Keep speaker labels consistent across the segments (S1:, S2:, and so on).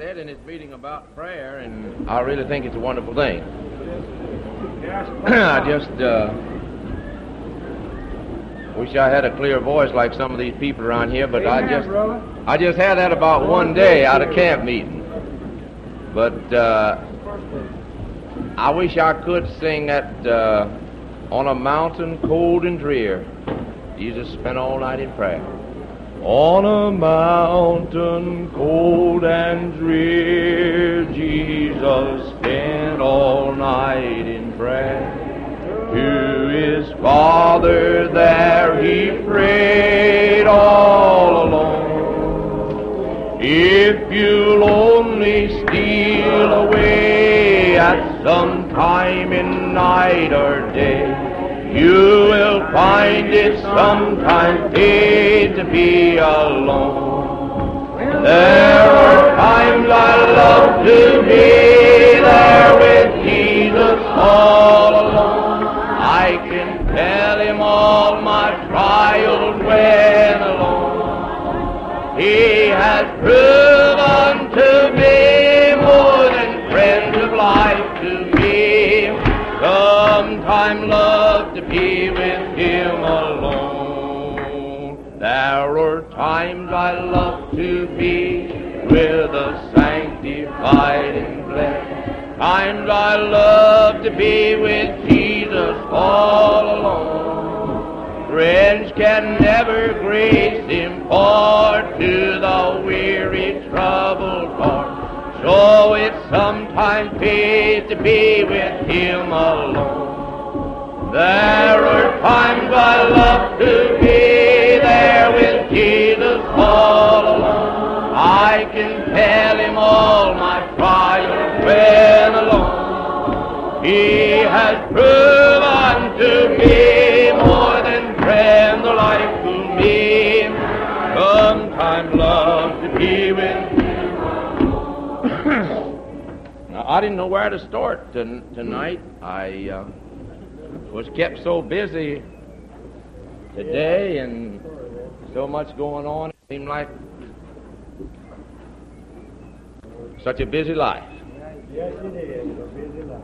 S1: said in his meeting about prayer, and I really think it's a wonderful thing. I just uh, wish I had a clear voice like some of these people around here, but I just I just had that about one day out of camp meeting. But uh, I wish I could sing that uh, on a mountain cold and drear. Jesus spent all night in prayer. On a mountain cold and drear, Jesus spent all night in prayer. To his Father there he prayed all alone. If you'll only steal away at some time in night or day, you will find it sometimes paid to be alone. There are times I love to be there with Jesus all alone. I can tell him all my trials when alone. He has proven sanctified and blessed. Times I love to be with Jesus all alone. Friends can never grace impart to the weary, troubled heart. So it sometimes pays to be with Him alone. There are times I love to be there with Jesus all alone. I can tell Him all my trials when alone. He has proven to be more than friend alike to me. Sometimes love to be with now, I didn't know where to start t- tonight. I uh, was kept so busy today and so much going on. It seemed like such a busy life.
S2: Yes, it is. A busy life.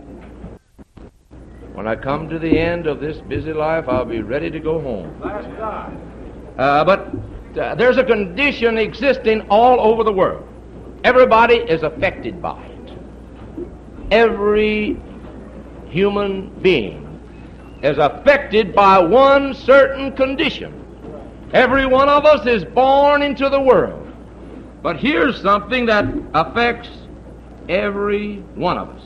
S1: When I come to the end of this busy life, I'll be ready to go home.
S2: Bless God.
S1: Uh, but uh, there's a condition existing all over the world. Everybody is affected by it. Every human being is affected by one certain condition. Every one of us is born into the world. But here's something that affects every one of us.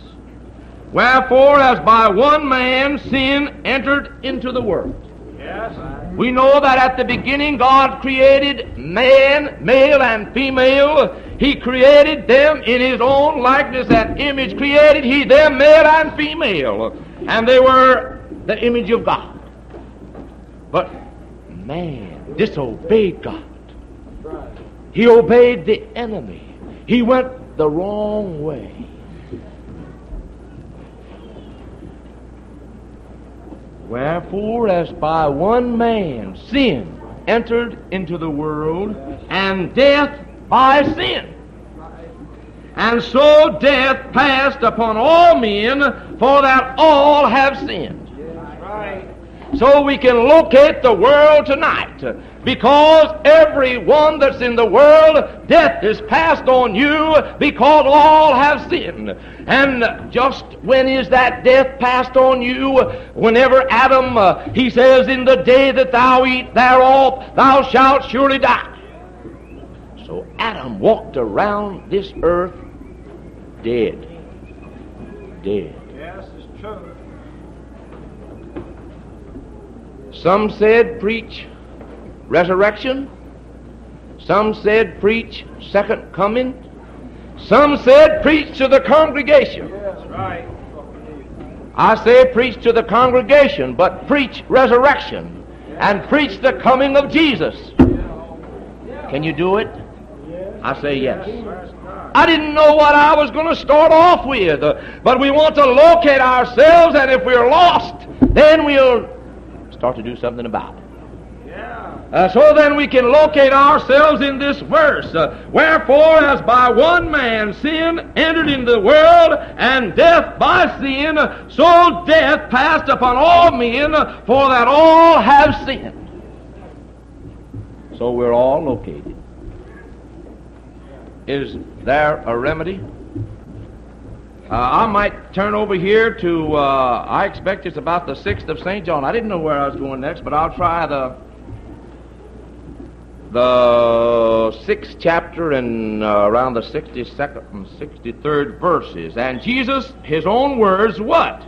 S1: Wherefore, as by one man sin entered into the world.
S2: Yes.
S1: We know that at the beginning God created man, male and female. He created them in His own likeness and image created He them, male and female. And they were the image of God. But man disobeyed God. He obeyed the enemy. He went the wrong way. Wherefore, as by one man sin entered into the world, and death by sin. And so death passed upon all men, for that all have sinned. So we can locate the world tonight. Because everyone that's in the world, death is passed on you because all have sinned. And just when is that death passed on you? Whenever Adam, uh, he says, in the day that thou eat thereof, thou shalt surely die. So Adam walked around this earth dead. Dead.
S2: Yes, it's true.
S1: Some said preach resurrection. Some said preach second coming. Some said preach to the congregation.
S2: That's right.
S1: I say preach to the congregation, but preach resurrection and preach the coming of Jesus. Can you do it? I say yes. I didn't know what I was going to start off with, uh, but we want to locate ourselves, and if we're lost, then we'll start to do something about it. Uh, so then we can locate ourselves in this verse. Uh, Wherefore, as by one man sin entered into the world, and death by sin, so death passed upon all men, for that all have sinned. So we're all located. Is there a remedy? Uh, I might turn over here to, uh, I expect it's about the 6th of St. John. I didn't know where I was going next, but I'll try the the sixth chapter and uh, around the 62nd and 63rd verses. And Jesus, his own words, what?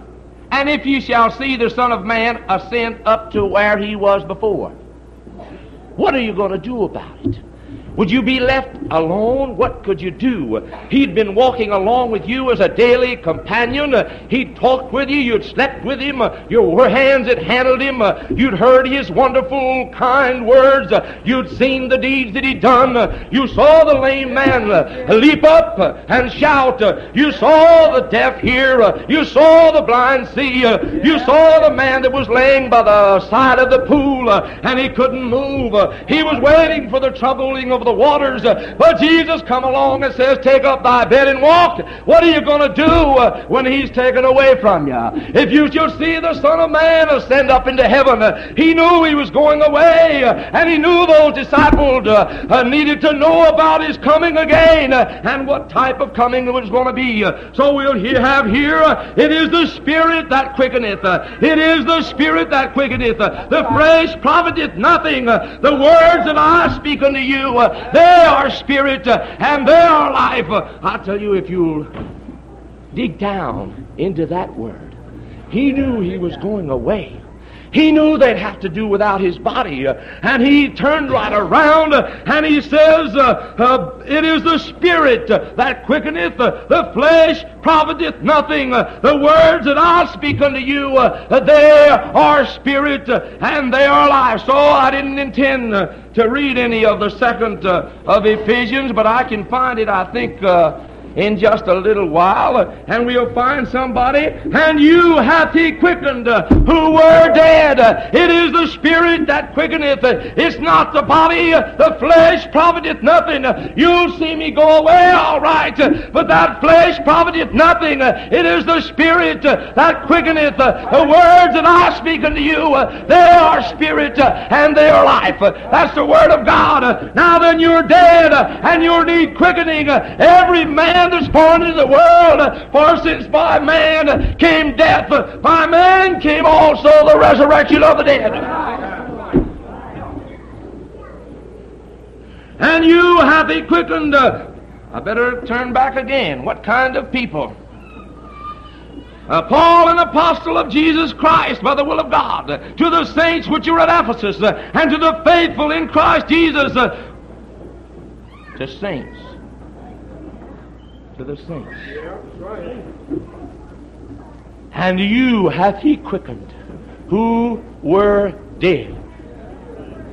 S1: And if you shall see the Son of Man ascend up to where he was before, what are you going to do about it? Would you be left alone? What could you do? He'd been walking along with you as a daily companion. He'd talked with you. You'd slept with him. Your hands had handled him. You'd heard his wonderful, kind words. You'd seen the deeds that he'd done. You saw the lame man leap up and shout. You saw the deaf hear. You saw the blind see. You saw the man that was laying by the side of the pool and he couldn't move. He was waiting for the troubling of the waters. But Jesus come along and says, take up thy bed and walk. What are you going to do uh, when he's taken away from you? If you should see the Son of Man ascend up into heaven, uh, he knew he was going away, uh, and he knew those disciples uh, uh, needed to know about his coming again uh, and what type of coming it was going to be. So we'll have here, it is the Spirit that quickeneth. It is the Spirit that quickeneth. The flesh profiteth nothing. The words that I speak unto you, they are spirit uh, and they are life. I tell you, if you'll dig down into that word, he knew he was going away. He knew they'd have to do without his body. Uh, and he turned right around uh, and he says, uh, uh It is the Spirit uh, that quickeneth, uh, the flesh profiteth nothing. The words that I speak unto you, they are spirit and they are life. So I didn't intend to read any of the second of Ephesians, but I can find it, I think in just a little while, and we'll find somebody, and you hath he quickened who were dead. It is the Spirit that quickeneth. It's not the body. The flesh profiteth nothing. You'll see me go away, all right, but that flesh profiteth nothing. It is the Spirit that quickeneth. The words that I speak unto you, they are spirit and they are life. That's the Word of God. Now then, you're dead, and you need quickening. Every man man that's born into the world. For since by man came death, by man came also the resurrection of the dead. And you have he quickened. I better turn back again. What kind of people? Uh, Paul, an apostle of Jesus Christ by the will of God, to the saints which are at Ephesus, uh, and to the faithful in Christ Jesus, uh, to saints to the saints. And you hath he quickened, who were dead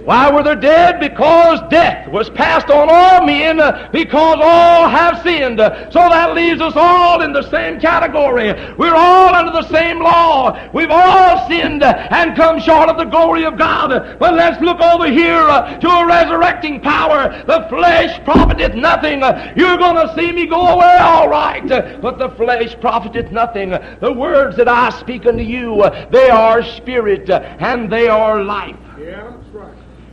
S1: why were they dead? Because death was passed on all men, uh, because all have sinned. So that leaves us all in the same category. We're all under the same law. We've all sinned and come short of the glory of God. But let's look over here uh, to a resurrecting power. The flesh profiteth nothing. You're going to see me go away, all right. But the flesh profiteth nothing. The words that I speak unto you, they are spirit and they are life.
S2: Yeah,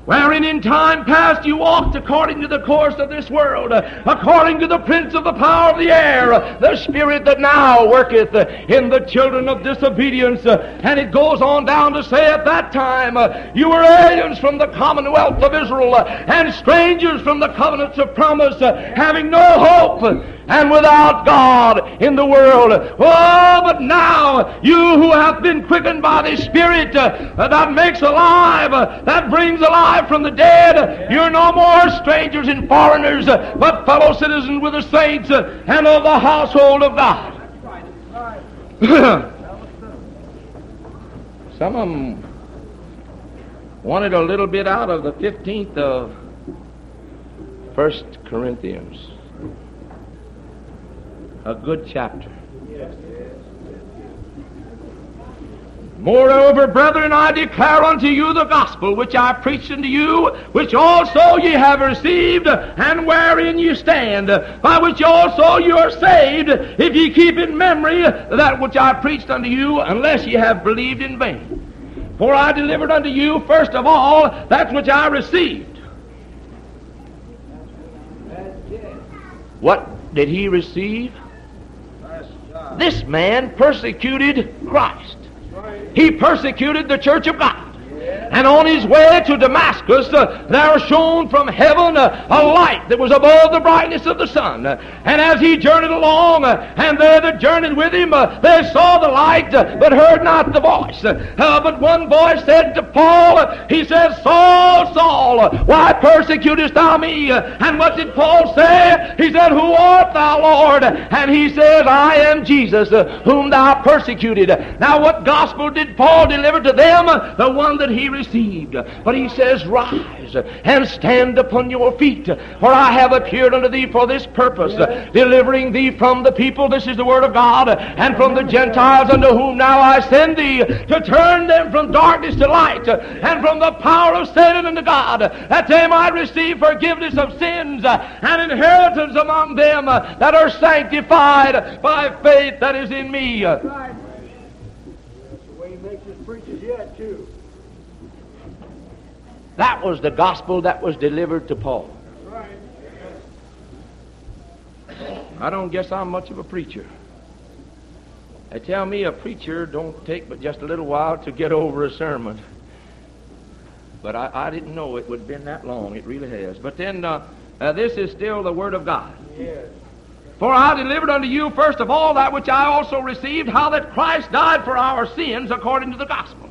S1: wherein in time past you walked according to the course of this world, according to the prince of the power of the air, the spirit that now worketh in the children of disobedience. And it goes on down to say at that time, you were aliens from the commonwealth of Israel and strangers from the covenants of promise, having no hope and without God in the world. Oh, but now you who have been quickened by the Spirit uh, that makes alive, uh, that brings alive from the dead, you're no more strangers and foreigners, but fellow citizens with the saints and of the household of God. Some of them wanted a little bit out of the 15th of First Corinthians a good chapter. Moreover, brethren, I declare unto you the gospel which I preached unto you, which also ye have received, and wherein ye stand, by which also you are saved, if ye keep in memory that which I preached unto you, unless ye have believed in vain. For I delivered unto you first of all that which I received. What did he receive? This man persecuted Christ. He persecuted the church of God. And on his way to Damascus, uh, there shone from heaven uh, a light that was above the brightness of the sun. and as he journeyed along, uh, and they that journeyed with him, uh, they saw the light, uh, but heard not the voice. Uh, but one voice said to Paul, he said, Saul, Saul, why persecutest thou me? and what did Paul say? He said, Who art thou, Lord? And he says, I am Jesus, whom thou persecuted. Now what gospel did Paul deliver to them? The one that he received. But he says, Rise and stand upon your feet, for I have appeared unto thee for this purpose, delivering thee from the people, this is the word of God, and from the Gentiles unto whom now I send thee, to turn them from darkness to light, and from the power of Satan unto God, that they might receive forgiveness of sins and inheritance among them that are sanctified by faith that is in me.
S2: That's the way he makes his preachers yet, too.
S1: That was the gospel that was delivered to Paul. I don't guess I'm much of a preacher. They tell me a preacher don't take but just a little while to get over a sermon. But I, I didn't know it would have been that long. It really has. But then uh, uh, this is still the Word of God.
S2: Yes.
S1: For I delivered unto you first of all that which I also received, how that Christ died for our sins according to the gospel.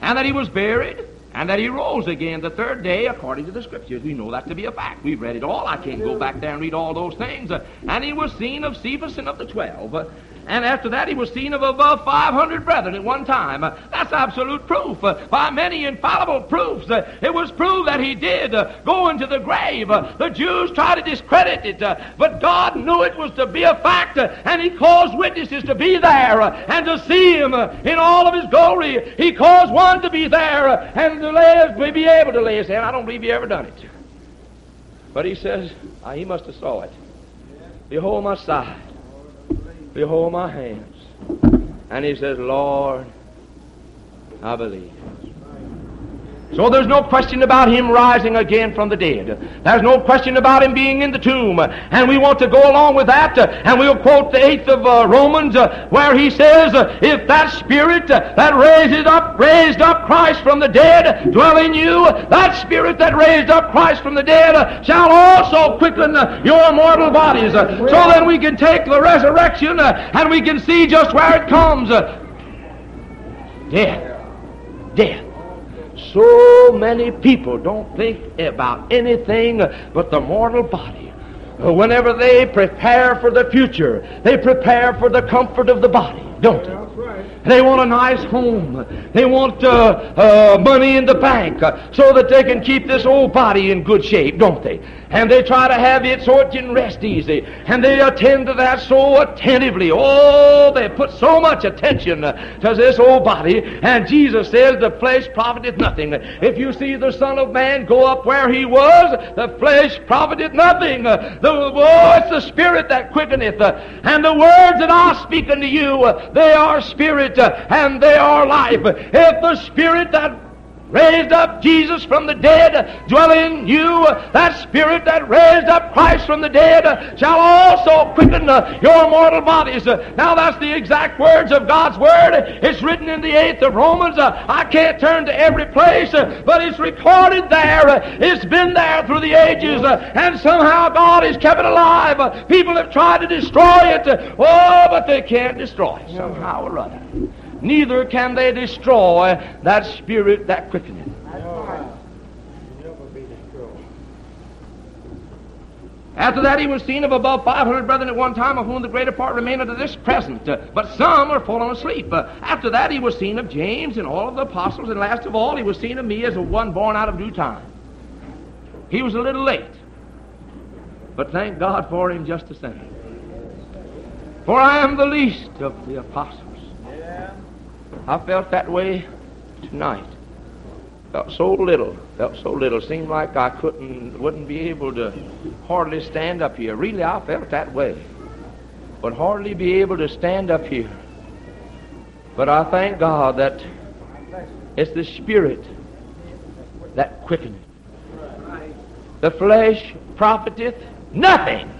S1: And that he was buried, and that he rose again the third day according to the scriptures. We know that to be a fact. We've read it all. I can't go back there and read all those things. And he was seen of Cephas and of the twelve. And after that, he was seen of above 500 brethren at one time. That's absolute proof. By many infallible proofs, it was proved that he did go into the grave. The Jews tried to discredit it, but God knew it was to be a fact, and he caused witnesses to be there and to see him in all of his glory. He caused one to be there and to lay be able to lay his hand. I don't believe he ever done it. But he says, ah, he must have saw it. Behold my side. Behold my hands. And he says, Lord, I believe. So there's no question about him rising again from the dead. There's no question about him being in the tomb. And we want to go along with that. And we'll quote the 8th of uh, Romans uh, where he says, uh, If that spirit uh, that raised up, raised up Christ from the dead dwell in you, that spirit that raised up Christ from the dead uh, shall also quicken your mortal bodies. So then we can take the resurrection and we can see just where it comes. Death. Death. So many people don't think about anything but the mortal body. Whenever they prepare for the future, they prepare for the comfort of the body, don't they? They want a nice home. They want uh, uh, money in the bank uh, so that they can keep this old body in good shape, don't they? And they try to have it so it can rest easy. And they attend to that so attentively. Oh, they put so much attention uh, to this old body. And Jesus says the flesh profiteth nothing. If you see the Son of Man go up where he was, the flesh profiteth nothing. The, oh, it's the Spirit that quickeneth. uh, And the words that I speak unto you, they are spirit uh, and they are life. If the Spirit that raised up Jesus from the dead dwell in you, that Spirit that raised up Christ from the dead shall also quicken uh, your mortal bodies. Uh, Now that's the exact words of God's Word. It's written in the 8th of Romans. Uh, I can't turn to every place, but it's recorded there. It's been there through the ages, and somehow God has kept it alive. People have tried to destroy it. Oh, but they can't destroy it somehow or other. Neither can they destroy that spirit that quickeneth. After that, he was seen of above 500 brethren at one time, of whom the greater part remain unto this present. Uh, but some are fallen asleep. Uh, after that, he was seen of James and all of the apostles. And last of all, he was seen of me as a one born out of due time. He was a little late. But thank God for him just the same. For I am the least of the apostles. I felt that way tonight. Felt so little. Felt so little. Seemed like I couldn't, wouldn't be able to hardly stand up here. Really, I felt that way. Would hardly be able to stand up here. But I thank God that it's the Spirit that quickeneth. The flesh profiteth nothing.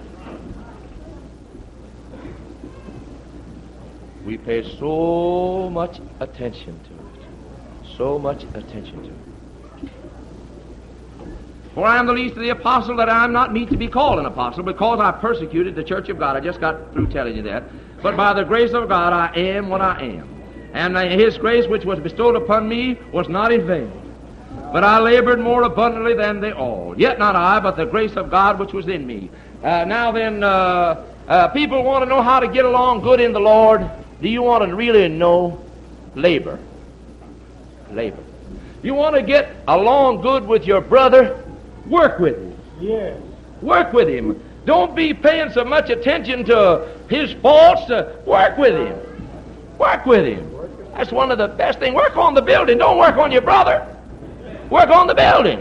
S1: We pay so much attention to it. So much attention to it. For I am the least of the apostle that I am not meet to be called an apostle because I persecuted the church of God. I just got through telling you that. But by the grace of God I am what I am. And his grace which was bestowed upon me was not in vain. But I labored more abundantly than they all. Yet not I, but the grace of God which was in me. Uh, now then, uh, uh, people want to know how to get along good in the Lord. Do you want to really know? Labor. Labor. You want to get along good with your brother? Work with him.
S2: Yes.
S1: Work with him. Don't be paying so much attention to his faults. Uh, work with him. Work with him. That's one of the best things. Work on the building. Don't work on your brother. Work on the building.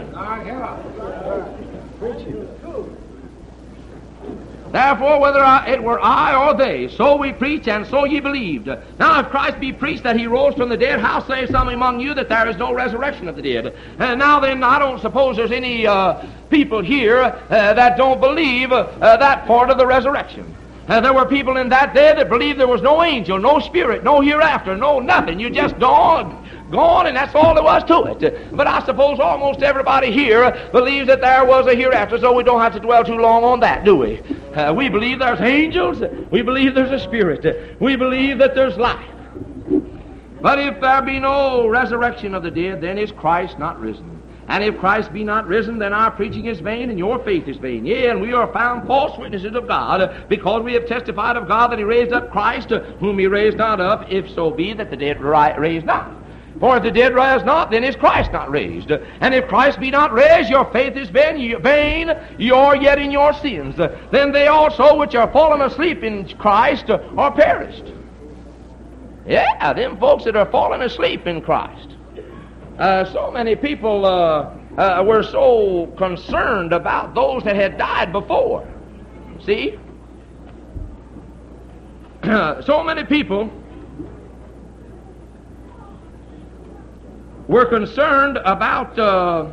S1: Therefore, whether I, it were I or they, so we preach, and so ye believed. Now, if Christ be preached that he rose from the dead, how say some among you that there is no resurrection of the dead? And now then, I don't suppose there's any uh, people here uh, that don't believe uh, that part of the resurrection. Uh, there were people in that day that believed there was no angel, no spirit, no hereafter, no nothing. You just gone, gone, and that's all there was to it. But I suppose almost everybody here believes that there was a hereafter, so we don't have to dwell too long on that, do we? Uh, we believe there's angels. We believe there's a spirit. We believe that there's life. But if there be no resurrection of the dead, then is Christ not risen. And if Christ be not risen, then our preaching is vain, and your faith is vain. Yea, and we are found false witnesses of God, because we have testified of God that He raised up Christ, whom He raised not up, if so be that the dead raised not. For if the dead rise not, then is Christ not raised. And if Christ be not raised, your faith is vain, vain, you are yet in your sins. Then they also which are fallen asleep in Christ are perished. Yeah, them folks that are fallen asleep in Christ. Uh, so many people uh, uh, were so concerned about those that had died before. See? so many people were concerned about uh,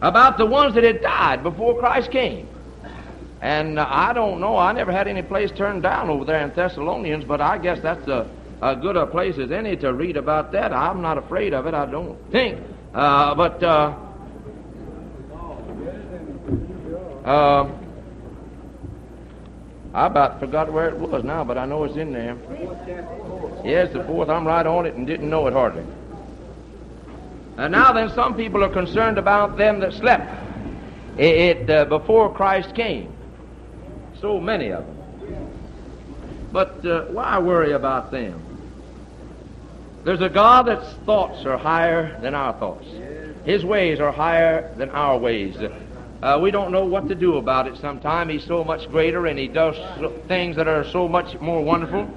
S1: about the ones that had died before Christ came. And uh, I don't know. I never had any place turned down over there in Thessalonians, but I guess that's a, a good a place as any to read about that. I'm not afraid of it. I don't think. Uh, but uh, uh, I about forgot where it was now, but I know it's in there. Yes, the fourth. I'm right on it and didn't know it hardly. And now then, some people are concerned about them that slept it, it uh, before Christ came. So many of them. But uh, why worry about them? There's a God that's thoughts are higher than our thoughts. His ways are higher than our ways. Uh, we don't know what to do about it sometimes. He's so much greater and he does things that are so much more wonderful.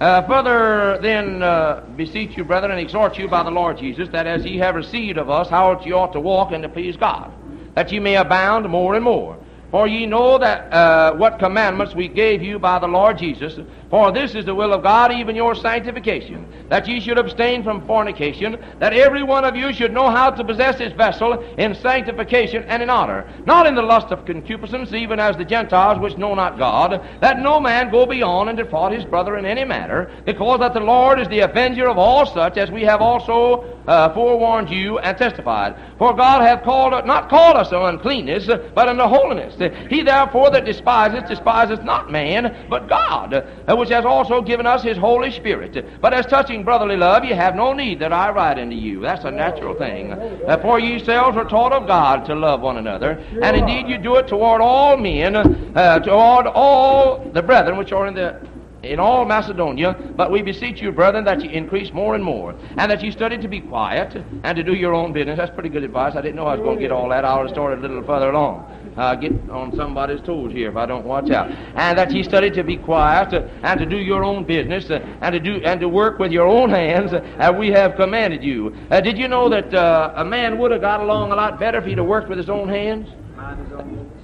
S1: Uh, further, then, uh, beseech you, brethren, and exhort you by the Lord Jesus, that as ye have received of us, how ye ought to walk and to please God, that ye may abound more and more. For ye know that uh, what commandments we gave you by the Lord Jesus. For this is the will of God, even your sanctification, that ye should abstain from fornication, that every one of you should know how to possess his vessel in sanctification and in honor, not in the lust of concupiscence, even as the Gentiles which know not God, that no man go beyond and defraud his brother in any matter, because that the Lord is the avenger of all such, as we have also uh, forewarned you and testified. For God hath called not called us to uncleanness, but unto holiness. He therefore that despiseth despiseth not man, but God, which has also given us his Holy Spirit. But as touching brotherly love, ye have no need that I write unto you. That's a natural thing. Uh, for ye yourselves are taught of God to love one another, and indeed you do it toward all men, uh, toward all the brethren which are in the in all Macedonia, but we beseech you, brethren, that you increase more and more, and that you study to be quiet and to do your own business. That's pretty good advice. I didn't know I was going to get all that. I'll started a little further along. uh, get on somebody's toes here if I don't watch out. And that ye study to be quiet uh, and to do your own business uh, and to do and to work with your own hands uh, as we have commanded you. Uh, did you know that uh, a man would have got along a lot better if he'd have worked with his own hands?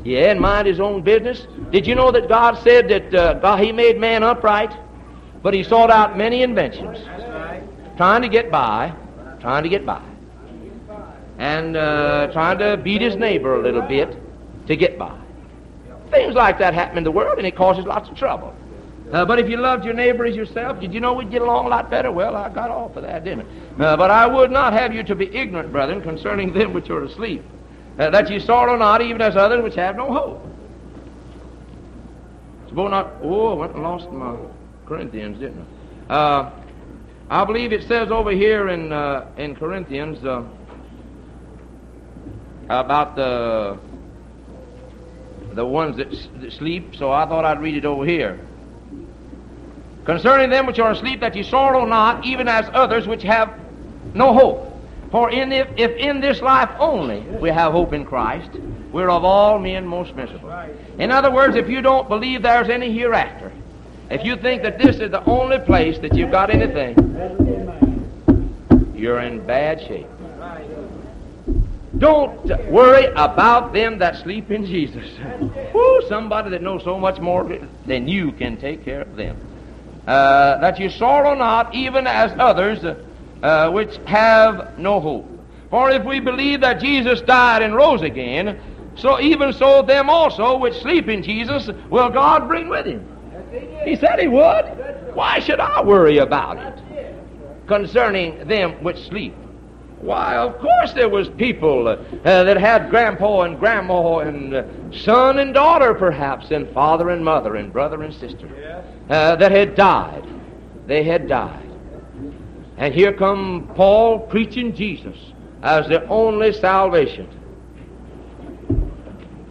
S1: Yeah, and mind his own business. Did you know that God said that uh, God, He made man upright, but He sought out many inventions, trying to get by, trying to get by, and uh, trying to beat his neighbor a little bit to get by. Things like that happen in the world, and it causes lots of trouble. Uh, but if you loved your neighbor as yourself, did you know we'd get along a lot better? Well, I got off of that, didn't I? Uh, but I would not have you to be ignorant, brethren, concerning them which are asleep, uh, that ye sorrow not, even as others which have no hope. Suppose not. Oh, I went and lost my Corinthians, didn't I? Uh, I believe it says over here in uh, in Corinthians uh, about the the ones that, s- that sleep. So I thought I'd read it over here. Concerning them which are asleep, that ye sorrow not, even as others which have no hope. For in if, if in this life only we have hope in Christ, we're of all men most miserable. In other words, if you don't believe there's any hereafter, if you think that this is the only place that you've got anything, you're in bad shape. Don't worry about them that sleep in Jesus. Woo, somebody that knows so much more than you can take care of them. Uh, that you sorrow not, even as others uh, which have no hope. For if we believe that Jesus died and rose again, so even so them also which sleep in Jesus will God bring with him. He said he would. Why should I worry about it concerning them which sleep? Why, of course there was people uh, that had grandpa and grandma and uh, son and daughter perhaps and father and mother and brother and sister uh, that had died. They had died. And here come Paul preaching Jesus as the only salvation.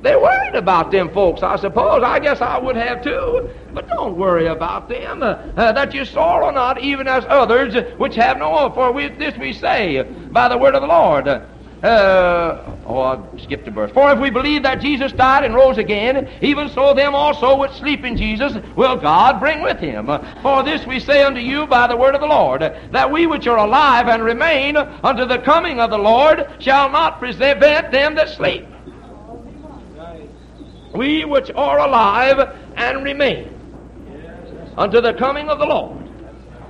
S1: They worried about them folks, I suppose. I guess I would have too. But don't worry about them, uh, uh, that you sorrow not even as others which have no hope. For with this we say by the word of the Lord. Uh, oh, I skipped a verse. For if we believe that Jesus died and rose again, even so them also which sleep in Jesus will God bring with him. For this we say unto you by the word of the Lord, that we which are alive and remain unto the coming of the Lord shall not prevent them that sleep. We which are alive and remain unto the coming of the Lord.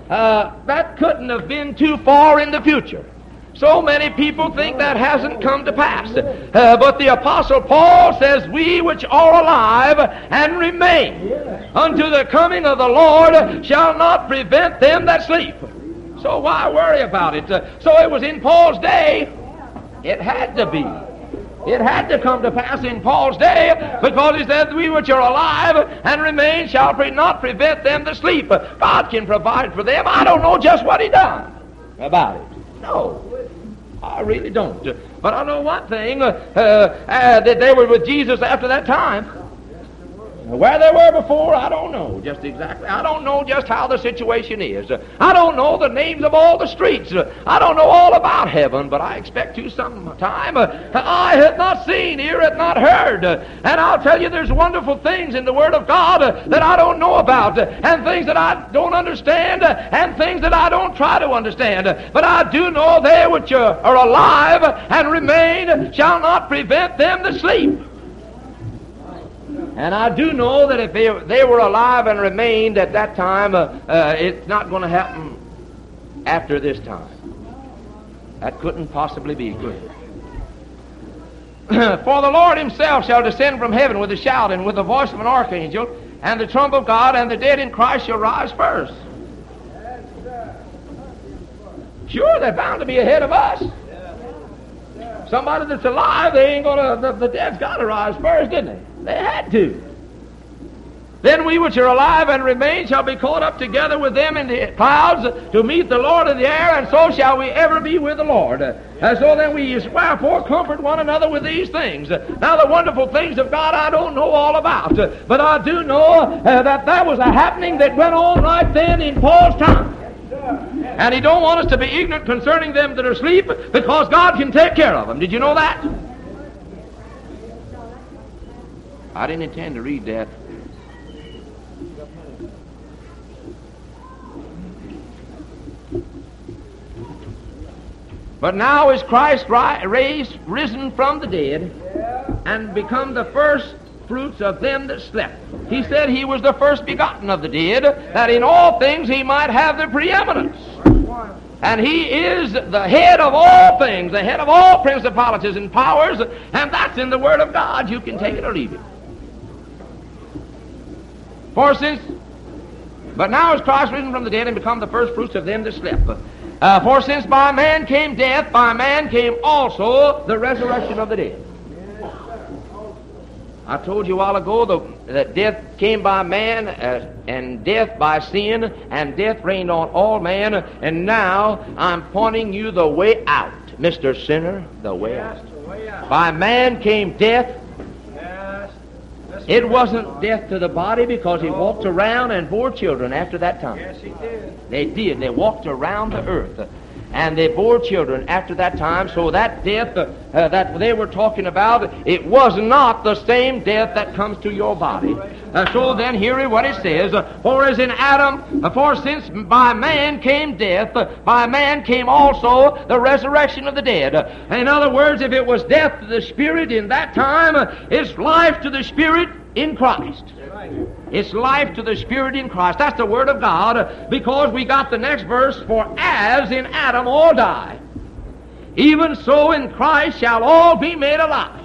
S1: Uh, that couldn't have been too far in the future. So many people think that hasn't come to pass. Uh, but the Apostle Paul says, We which are alive and remain unto the coming of the Lord shall not prevent them that sleep. So why worry about it? Uh, so it was in Paul's day. It had to be. It had to come to pass in Paul's day because he said, We which are alive and remain shall pre- not prevent them that sleep. God can provide for them. I don't know just what he done about it. No. I really don't. But I know one thing, uh, uh, that they were with Jesus after that time. Where they were before, I don't know just exactly. I don't know just how the situation is. I don't know the names of all the streets. I don't know all about heaven, but I expect to sometime. I have not seen, ear hath not heard. And I'll tell you, there's wonderful things in the Word of God that I don't know about, and things that I don't understand, and things that I don't try to understand. But I do know they which are alive and remain shall not prevent them to sleep. And I do know that if they, they were alive and remained at that time, uh, uh, it's not going to happen after this time. That couldn't possibly be good. For the Lord himself shall descend from heaven with a shout and with the voice of an archangel and the trump of God, and the dead in Christ shall rise first. Sure, they're bound to be ahead of us. Somebody that's alive, they ain't gonna. The, the dead's got to rise first, didn't they? They had to. Then we which are alive and remain shall be caught up together with them in the clouds to meet the Lord in the air, and so shall we ever be with the Lord. And so then we wherefore comfort one another with these things. Now the wonderful things of God I don't know all about, but I do know uh, that that was a happening that went on right then in Paul's time. And he don't want us to be ignorant concerning them that are asleep because God can take care of them. Did you know that? I didn't intend to read that. But now is Christ ri- raised, risen from the dead, and become the first fruits of them that slept. He said he was the first begotten of the dead, that in all things he might have the preeminence. And he is the head of all things, the head of all principalities and powers, and that's in the Word of God. You can take it or leave it. For since, but now is Christ risen from the dead and become the first fruits of them that slept. Uh, for since by man came death, by man came also the resurrection of the dead. I told you a while ago the, that death came by man, uh, and death by sin, and death reigned on all man. And now I'm pointing you the way out, Mr. Sinner, the way out. By man came death. It wasn't death to the body because he walked around and bore children after that time.
S2: Yes, he did.
S1: They did. They walked around the earth. And they bore children after that time. So that death uh, uh, that they were talking about, it was not the same death that comes to your body. Uh, so then, hear what it says. Uh, for as in Adam, uh, for since by man came death, by man came also the resurrection of the dead. In other words, if it was death to the spirit in that time, it's life to the spirit in Christ. It's life to the Spirit in Christ. That's the Word of God because we got the next verse, for as in Adam all die, even so in Christ shall all be made alive.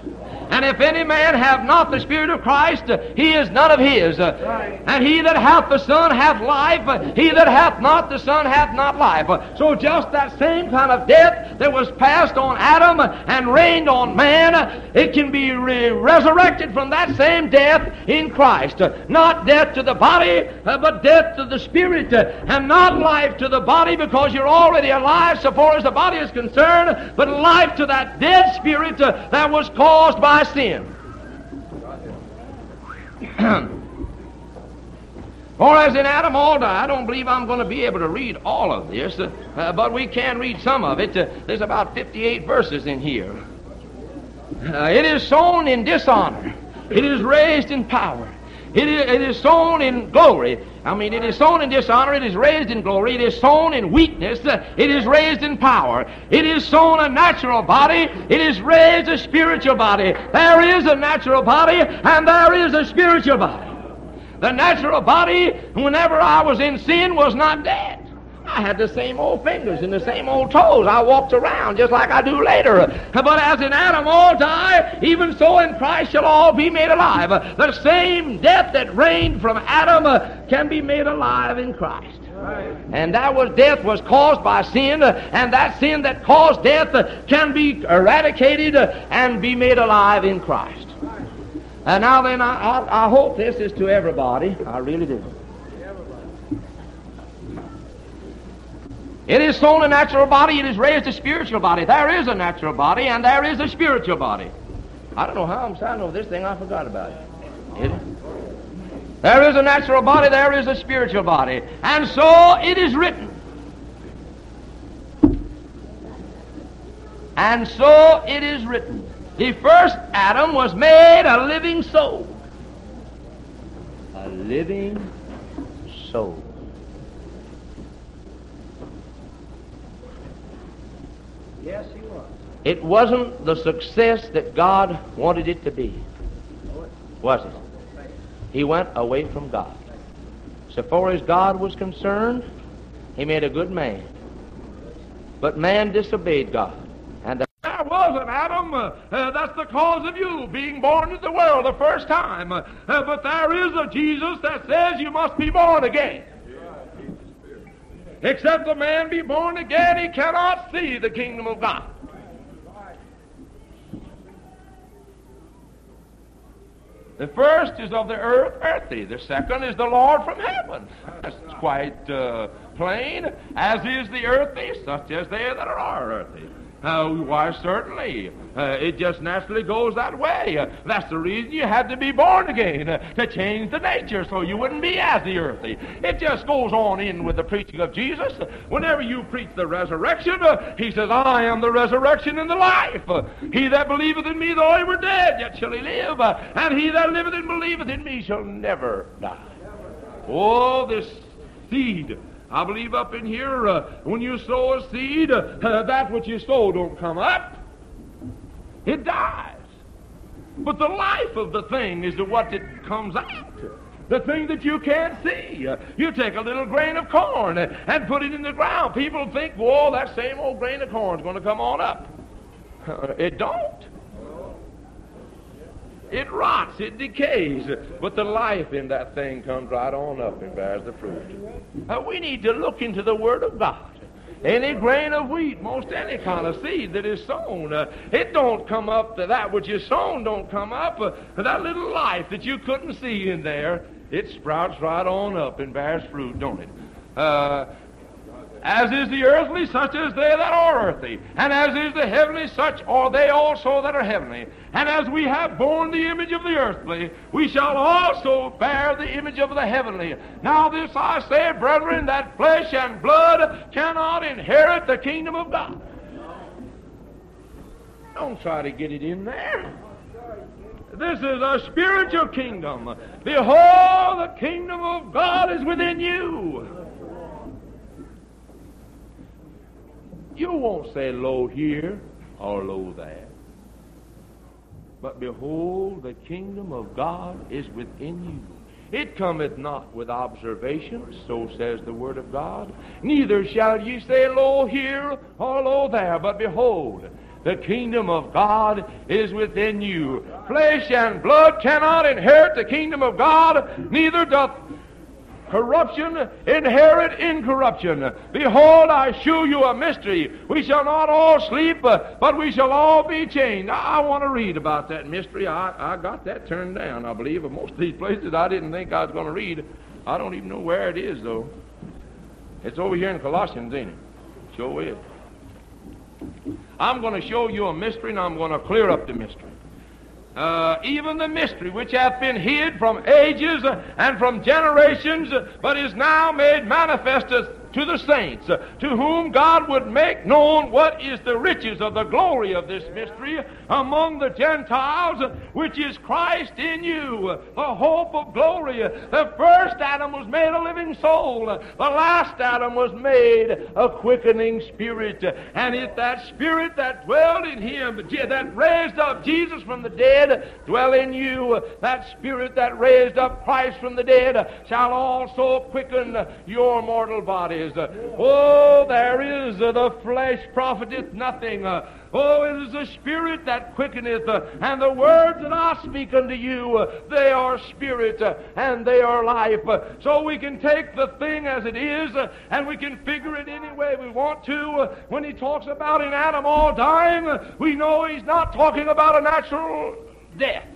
S1: And if any man have not the Spirit of Christ, he is none of his. And he that hath the Son hath life. He that hath not the Son hath not life. So just that same kind of death that was passed on Adam and reigned on man, it can be re- resurrected from that same death in Christ. Not death to the body, uh, but death to the spirit. And not life to the body because you're already alive so far as the body is concerned, but life to that dead spirit uh, that was caused by sin. For as in Adam all die, I don't believe I'm going to be able to read all of this, uh, uh, but we can read some of it. Uh, there's about 58 verses in here. Uh, it is sown in dishonor. It is raised in power. It is, it is sown in glory. I mean, it is sown in dishonor. It is raised in glory. It is sown in weakness. It is raised in power. It is sown a natural body. It is raised a spiritual body. There is a natural body and there is a spiritual body. The natural body, whenever I was in sin, was not dead. I had the same old fingers and the same old toes. I walked around just like I do later. But as in Adam all die, even so in Christ shall all be made alive. The same death that reigned from Adam can be made alive in Christ. And that was death was caused by sin, and that sin that caused death can be eradicated and be made alive in Christ. And now then, I, I, I hope this is to everybody. I really do. It is sown a natural body, it is raised a spiritual body. There is a natural body and there is a spiritual body. I don't know how I'm sounding over this thing, I forgot about it. It- There is a natural body, there is a spiritual body. And so it is written. And so it is written. The first Adam was made a living soul. A living soul.
S2: Yes, he was.
S1: It wasn't the success that God wanted it to be, was it? He went away from God. So far as God was concerned, he made a good man. But man disobeyed God. And the
S3: There was an Adam. Uh, uh, that's the cause of you being born into the world the first time. Uh, uh, but there is a Jesus that says you must be born again. Except a man be born again, he cannot see the kingdom of God. The first is of the earth, earthy. The second is the Lord from heaven. That's quite uh, plain. As is the earthy, such as they that are earthy.
S1: Uh, why, certainly. Uh, it just naturally goes that way. Uh, that's the reason you had to be born again, uh, to change the nature so you wouldn't be as the earthly. It just goes on in with the preaching of Jesus. Whenever you preach the resurrection, uh, he says, I am the resurrection and the life. He that believeth in me, though he were dead, yet shall he live. and he that liveth and believeth in me shall never die. Oh, this seed I believe up in here, uh, when you sow a seed, uh, that which you sow don't come up. It dies. But the life of the thing is what it comes out. The thing that you can't see. Uh, you take a little grain of corn and put it in the ground. People think, whoa, that same old grain of corn is going to come on up. it don't. It rots, it decays, but the life in that thing comes right on up and bears the fruit. Uh, we need to look into the Word of God. Any grain of wheat, most any kind of seed that is sown, uh, it don't come up. To that which is sown don't come up. Uh, that little life that you couldn't see in there, it sprouts right on up and bears fruit, don't it? Uh, as is the earthly, such as they that are earthly. And as is the heavenly, such are they also that are heavenly. And as we have borne the image of the earthly, we shall also bear the image of the heavenly. Now this I say, brethren, that flesh and blood cannot inherit the kingdom of God. Don't try to get it in there. This is a spiritual kingdom. Behold, the kingdom of God is within you. You won't say, Lo here or lo there. But behold, the kingdom of God is within you. It cometh not with observation, so says the word of God. Neither shall ye say, Lo here or lo there. But behold, the kingdom of God is within you. Flesh and blood cannot inherit the kingdom of God, neither doth corruption inherit incorruption. Behold, I shew you a mystery. We shall not all sleep, but we shall all be changed. I, want to read about that mystery. I, I got that turned down, I believe. Of most of these places I didn't think I was going to read. I don't even know where it is, though. It's over here in Colossians, ain't it? Sure is. I'm going to show you a mystery, and I'm going to clear up the mystery uh, even the mystery which hath been hid from ages uh, and from generations, uh, but is now made manifest to the saints, uh, to whom God would make known what is the riches of the glory of this mystery among the Gentiles, which is Christ in you, the hope of glory. The first Adam was made a living soul. The last Adam was made a quickening spirit. And it's that spirit that dwelled in him, that raised up Jesus from the dead, dwell in you. That spirit that raised up Christ from the dead shall also quicken your mortal bodies. Oh, there is the flesh profiteth nothing. Oh, it is the Spirit that quickeneth, uh, and the words that I speak unto you, uh, they are spirit uh, and they are life. So we can take the thing as it is, and we can figure it any way we want to. When he talks about in Adam all dying, we know he's not talking about a natural death.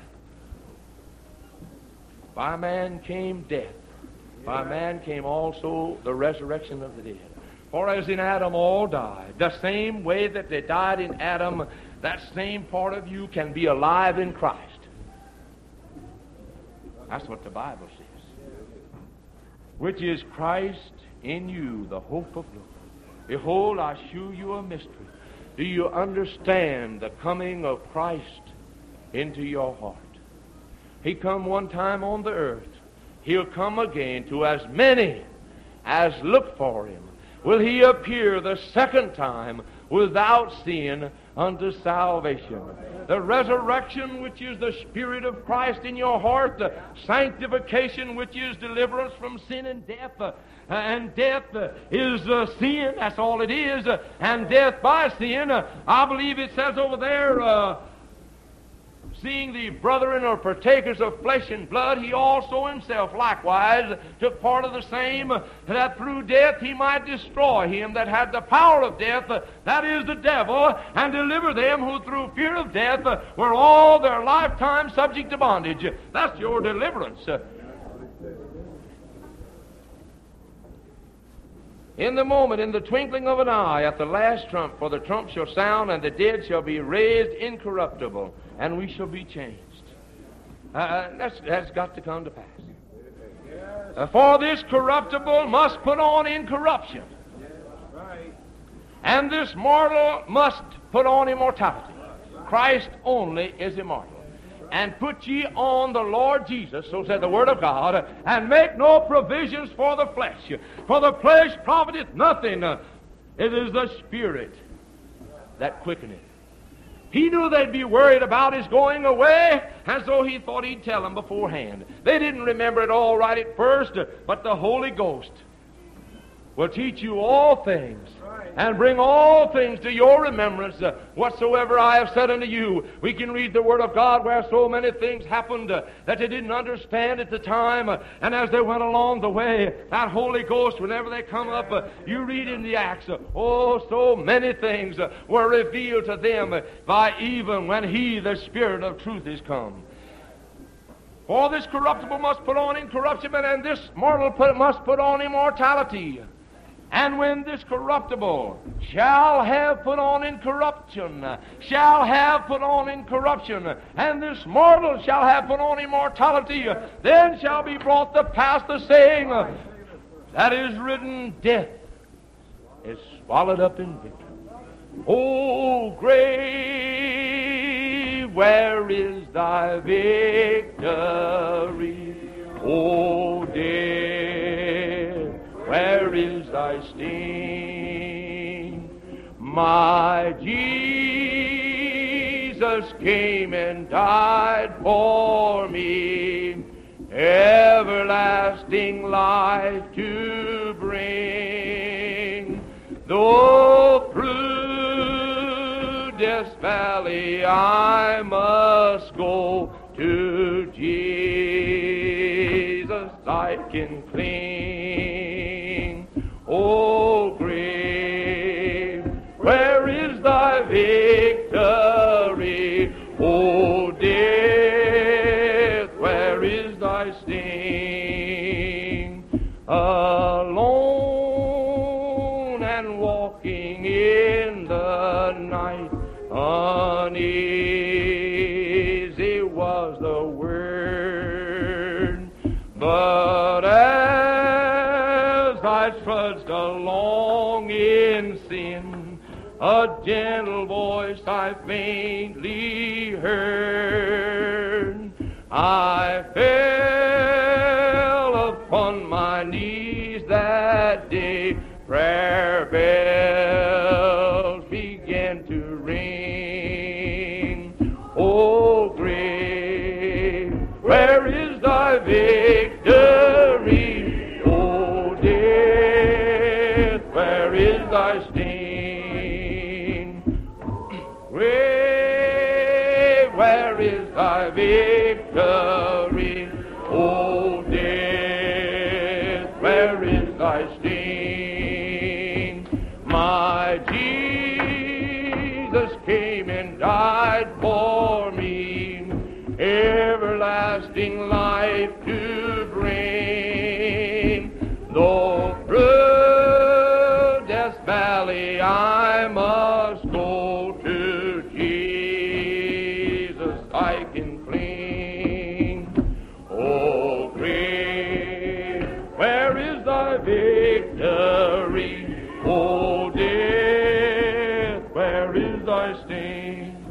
S1: By man came death. By man came also the resurrection of the dead. For as in Adam all died, the same way that they died in Adam, that same part of you can be alive in Christ. That's what the Bible says. Which is Christ in you, the hope of glory. Behold, I shew you a mystery. Do you understand the coming of Christ into your heart? He come one time on the earth he'll come again to as many as look for him. Will he appear the second time without sin unto salvation? The resurrection, which is the Spirit of Christ in your heart, the sanctification, which is deliverance from sin and death. Uh, and death is uh, sin, that's all it is, uh, and death by sin. Uh, I believe it says over there, seeing the brethren are partakers of flesh and blood, he also himself likewise took part of the same, that through death he might destroy him that had the power of death, that is the devil, and deliver them who through fear of death were all their lifetime subject to bondage. That's your deliverance. In the moment, in the twinkling of an eye, at the last trump, for the trump shall sound, and the dead shall be raised incorruptible, and we shall be changed. Uh, uh that's, that's got to come to pass. Uh, for this corruptible must put on incorruption. And this mortal must put on immortality. Christ only is immortal and put ye on the Lord Jesus, so said the Word of God, and make no provisions for the flesh. For the flesh profiteth nothing. It is the Spirit that quickeneth. He knew they'd be worried about his going away, as though he thought he'd tell them beforehand. They didn't remember it all right at first, but the Holy Ghost will teach you all things and bring all things to your remembrance uh, whatsoever I have said unto you. We can read the Word of God where so many things happened uh, that they didn't understand at the time, uh, and as they went along the way, that Holy Ghost, whenever they come up, uh, you read in the Acts, uh, oh, so many things uh, were revealed to them by even when He, the Spirit of truth, is come. For this corruptible must put on incorruption, and this mortal put, must put on immortality. And when this corruptible shall have put on incorruption, shall have put on incorruption, and this mortal shall have put on immortality, then shall be brought to pass the saying that is written, Death is swallowed up in victory. Oh, o grave, where is thy victory? Oh, o death, thy sting? My Jesus came and died for me, everlasting life to bring. Though through death's valley I must go to Jesus, I can cling. Uneasy was the word, but as I trudged along in sin, a gentle voice I faintly heard. I can cling. Oh, grave, where is thy victory? Oh, death, where is thy sting?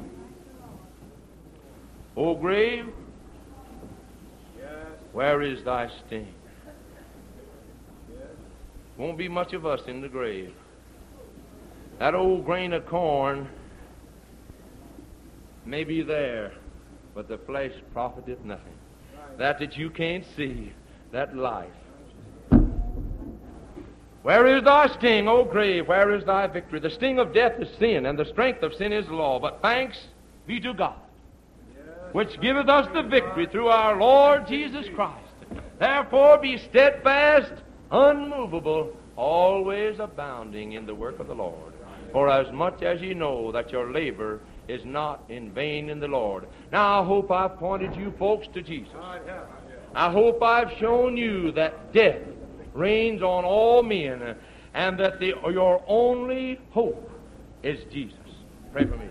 S1: Oh, grave, where is thy sting? Won't be much of us in the grave. That old grain of corn may be there, but the flesh profiteth nothing. That that you can't see, that life. Where is thy sting, O grave? Where is thy victory? The sting of death is sin, and the strength of sin is law. But thanks be to God, which giveth us the victory through our Lord Jesus Christ. Therefore be steadfast, unmovable, always abounding in the work of the Lord. For as much as ye know that your labor is not in vain in the Lord. Now I hope I've pointed you folks to Jesus. Ah, ah, I hope I've shown you that death reigns on all men. and that the, your only hope is Jesus. Pray for me.